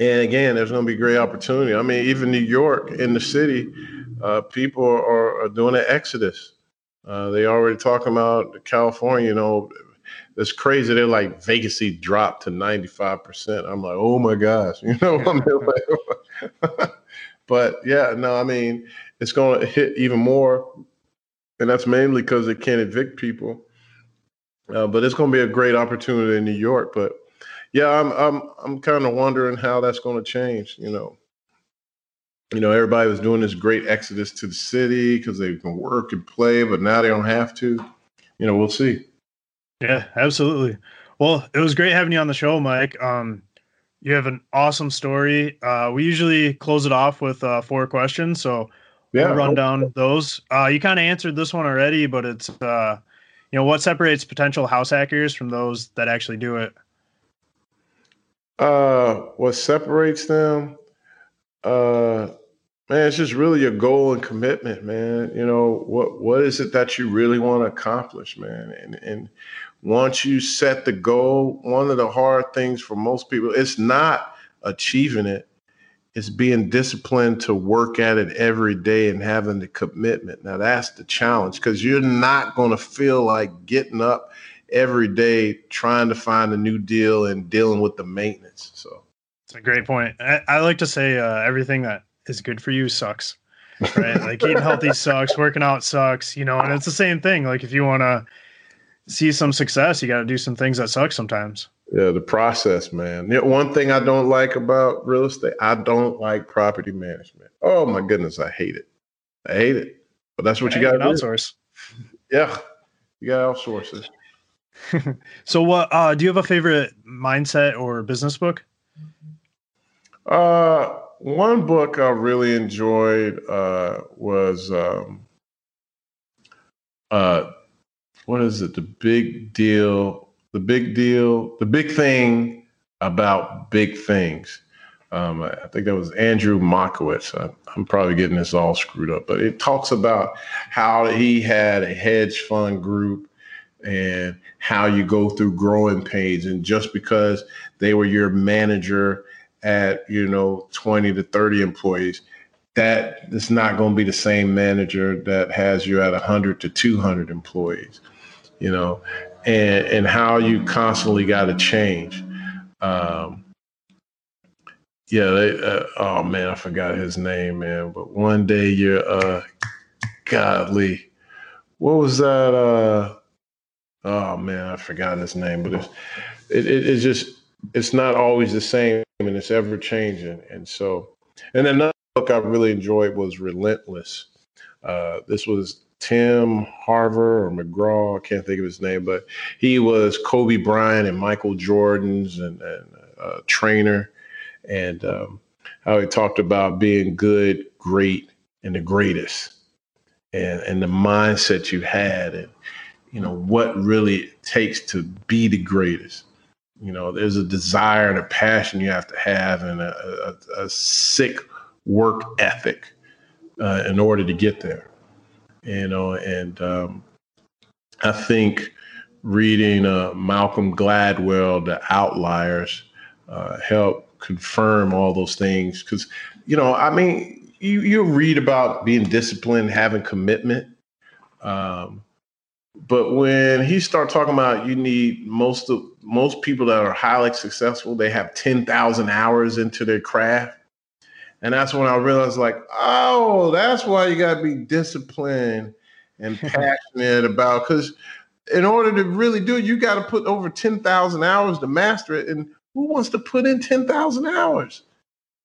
and again, there's going to be great opportunity. I mean, even New York in the city, uh, people are, are doing an exodus. Uh, they already talking about California. You know, it's crazy. They're like vacancy dropped to 95 percent. I'm like, oh my gosh, you know. But yeah, no, I mean, it's going to hit even more and that's mainly because they can't evict people. Uh, but it's going to be a great opportunity in New York. But yeah, I'm I'm I'm kind of wondering how that's going to change. You know, you know, everybody was doing this great exodus to the city because they can work and play, but now they don't have to. You know, we'll see. Yeah, absolutely. Well, it was great having you on the show, Mike. Um, you have an awesome story. Uh, we usually close it off with uh, four questions, so Yeah, we'll run down those. Uh, you kind of answered this one already, but it's uh, you know what separates potential house hackers from those that actually do it. Uh, what separates them? Uh, man, it's just really your goal and commitment, man. You know what what is it that you really want to accomplish, man? And and once you set the goal, one of the hard things for most people, it's not achieving it. It's being disciplined to work at it every day and having the commitment. Now that's the challenge because you're not going to feel like getting up every day trying to find a new deal and dealing with the maintenance. So It's a great point. I, I like to say uh, everything that is good for you sucks, right? like eating healthy sucks, working out sucks, you know. And it's the same thing. Like if you want to see some success, you got to do some things that suck sometimes. Yeah, the process, man. You know, one thing I don't like about real estate, I don't like property management. Oh my goodness, I hate it. I hate it. But that's what you got to outsource. Yeah, you got to outsource it. So what uh do you have a favorite mindset or business book? Uh, one book I really enjoyed uh, was um, uh, what is it? The big deal. The big deal. The big thing about big things. Um, I I think that was Andrew Mockowitz. I'm probably getting this all screwed up, but it talks about how he had a hedge fund group and how you go through growing pains. And just because they were your manager at, you know, 20 to 30 employees, that is not going to be the same manager that has you at 100 to 200 employees, you know, and, and how you constantly got to change. Um, yeah, they, uh, oh man, I forgot his name, man. But one day you're, uh, godly, what was that? Uh, oh man, I forgot his name, but it's, it, it, it's just, it's not always the same and it's ever changing. And so, and another book I really enjoyed was Relentless. Uh, this was Tim Harver or McGraw, I can't think of his name, but he was Kobe Bryant and Michael Jordan's and, and uh, trainer, and um, how he talked about being good, great, and the greatest, and and the mindset you had, and you know what really it takes to be the greatest. You know, there's a desire and a passion you have to have, and a, a, a sick work ethic uh, in order to get there. You know, and um, I think reading uh, Malcolm Gladwell, The Outliers, uh, help confirm all those things. Because, you know, I mean, you you read about being disciplined, having commitment. Um, but when he start talking about you need most of most people that are highly successful, they have ten thousand hours into their craft. And that's when I realized, like, oh, that's why you got to be disciplined and passionate about. Because in order to really do it, you got to put over 10,000 hours to master it. And who wants to put in 10,000 hours?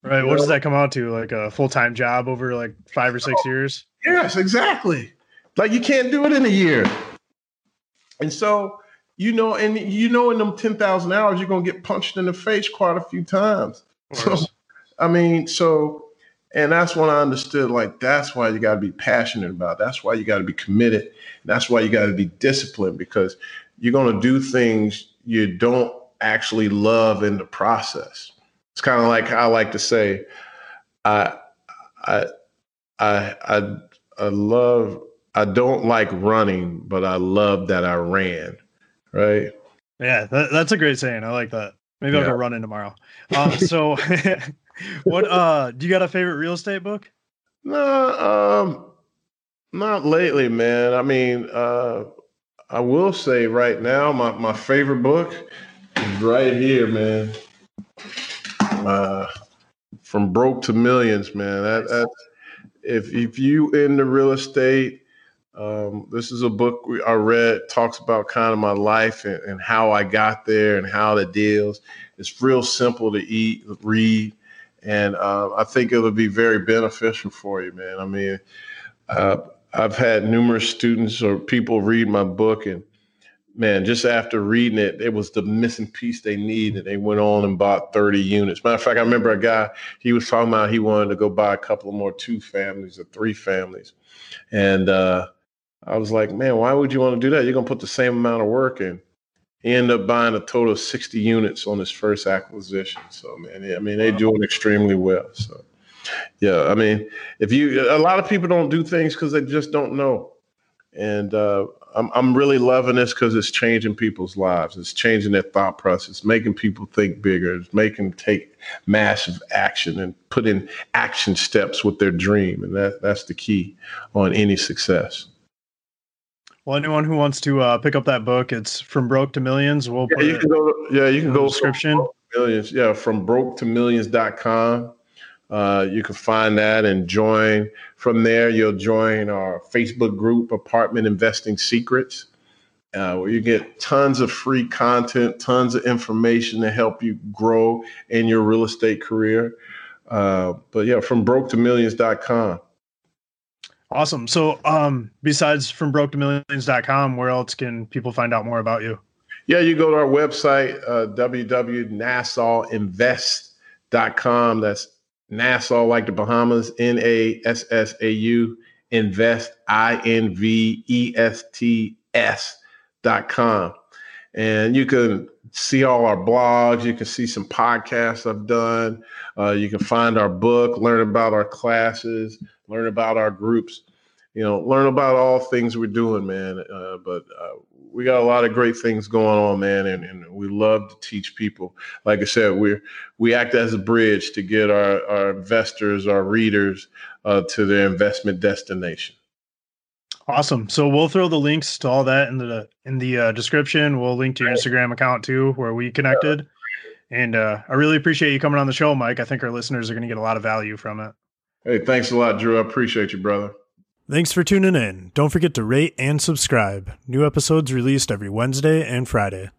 Right. What does that come out to? Like a full time job over like five or six oh, years? Yes, exactly. Like you can't do it in a year. And so, you know, and you know, in them 10,000 hours, you're going to get punched in the face quite a few times. So, I mean, so, and that's when I understood like that's why you got to be passionate about. It. That's why you got to be committed. That's why you got to be disciplined because you're going to do things you don't actually love in the process. It's kind of like I like to say, I, I, I, I, I love. I don't like running, but I love that I ran. Right. Yeah, that, that's a great saying. I like that. Maybe yeah. I'll go running tomorrow. Um, so what uh do you got a favorite real estate book? No, um not lately, man. I mean, uh I will say right now my, my favorite book is right here, man. Uh from broke to millions, man. That that if if you in the real estate, um, this is a book I read talks about kind of my life and, and how I got there and how it deals. It's real simple to eat, read and uh, I think it'll be very beneficial for you, man. I mean, uh, I've had numerous students or people read my book, and man, just after reading it, it was the missing piece they needed. They went on and bought 30 units. Matter of fact, I remember a guy, he was talking about he wanted to go buy a couple more two families or three families. And uh, I was like, man, why would you want to do that? You're going to put the same amount of work in. He ended up buying a total of 60 units on his first acquisition. So, man, I mean, they're doing extremely well. So, yeah, I mean, if you, a lot of people don't do things because they just don't know. And uh, I'm, I'm really loving this because it's changing people's lives. It's changing their thought process, making people think bigger, it's making them take massive action and put in action steps with their dream. And that, that's the key on any success. Well, anyone who wants to uh, pick up that book, it's from broke to millions. We'll yeah, you can go. To, yeah, you can go description. Millions. Yeah, from broke to millions.com. Uh, you can find that and join. From there, you'll join our Facebook group, Apartment Investing Secrets, uh, where you get tons of free content, tons of information to help you grow in your real estate career. Uh, but yeah, from broke to millions.com. Awesome. So, um, besides from broke to millions.com, where else can people find out more about you? Yeah, you go to our website, uh, www.nassauinvest.com. That's Nassau, like the Bahamas, N A S S A U, invest, I N V E S T S.com. And you can see all our blogs. You can see some podcasts I've done. Uh, you can find our book, learn about our classes, learn about our groups. you know, learn about all things we're doing, man. Uh, but uh, we got a lot of great things going on, man, and, and we love to teach people. Like I said, we're we act as a bridge to get our our investors, our readers, uh, to their investment destination. Awesome. So we'll throw the links to all that in the in the uh, description. We'll link to your Instagram account too, where we connected. And uh, I really appreciate you coming on the show, Mike. I think our listeners are going to get a lot of value from it. Hey, thanks a lot, Drew. I appreciate you, brother. Thanks for tuning in. Don't forget to rate and subscribe. New episodes released every Wednesday and Friday.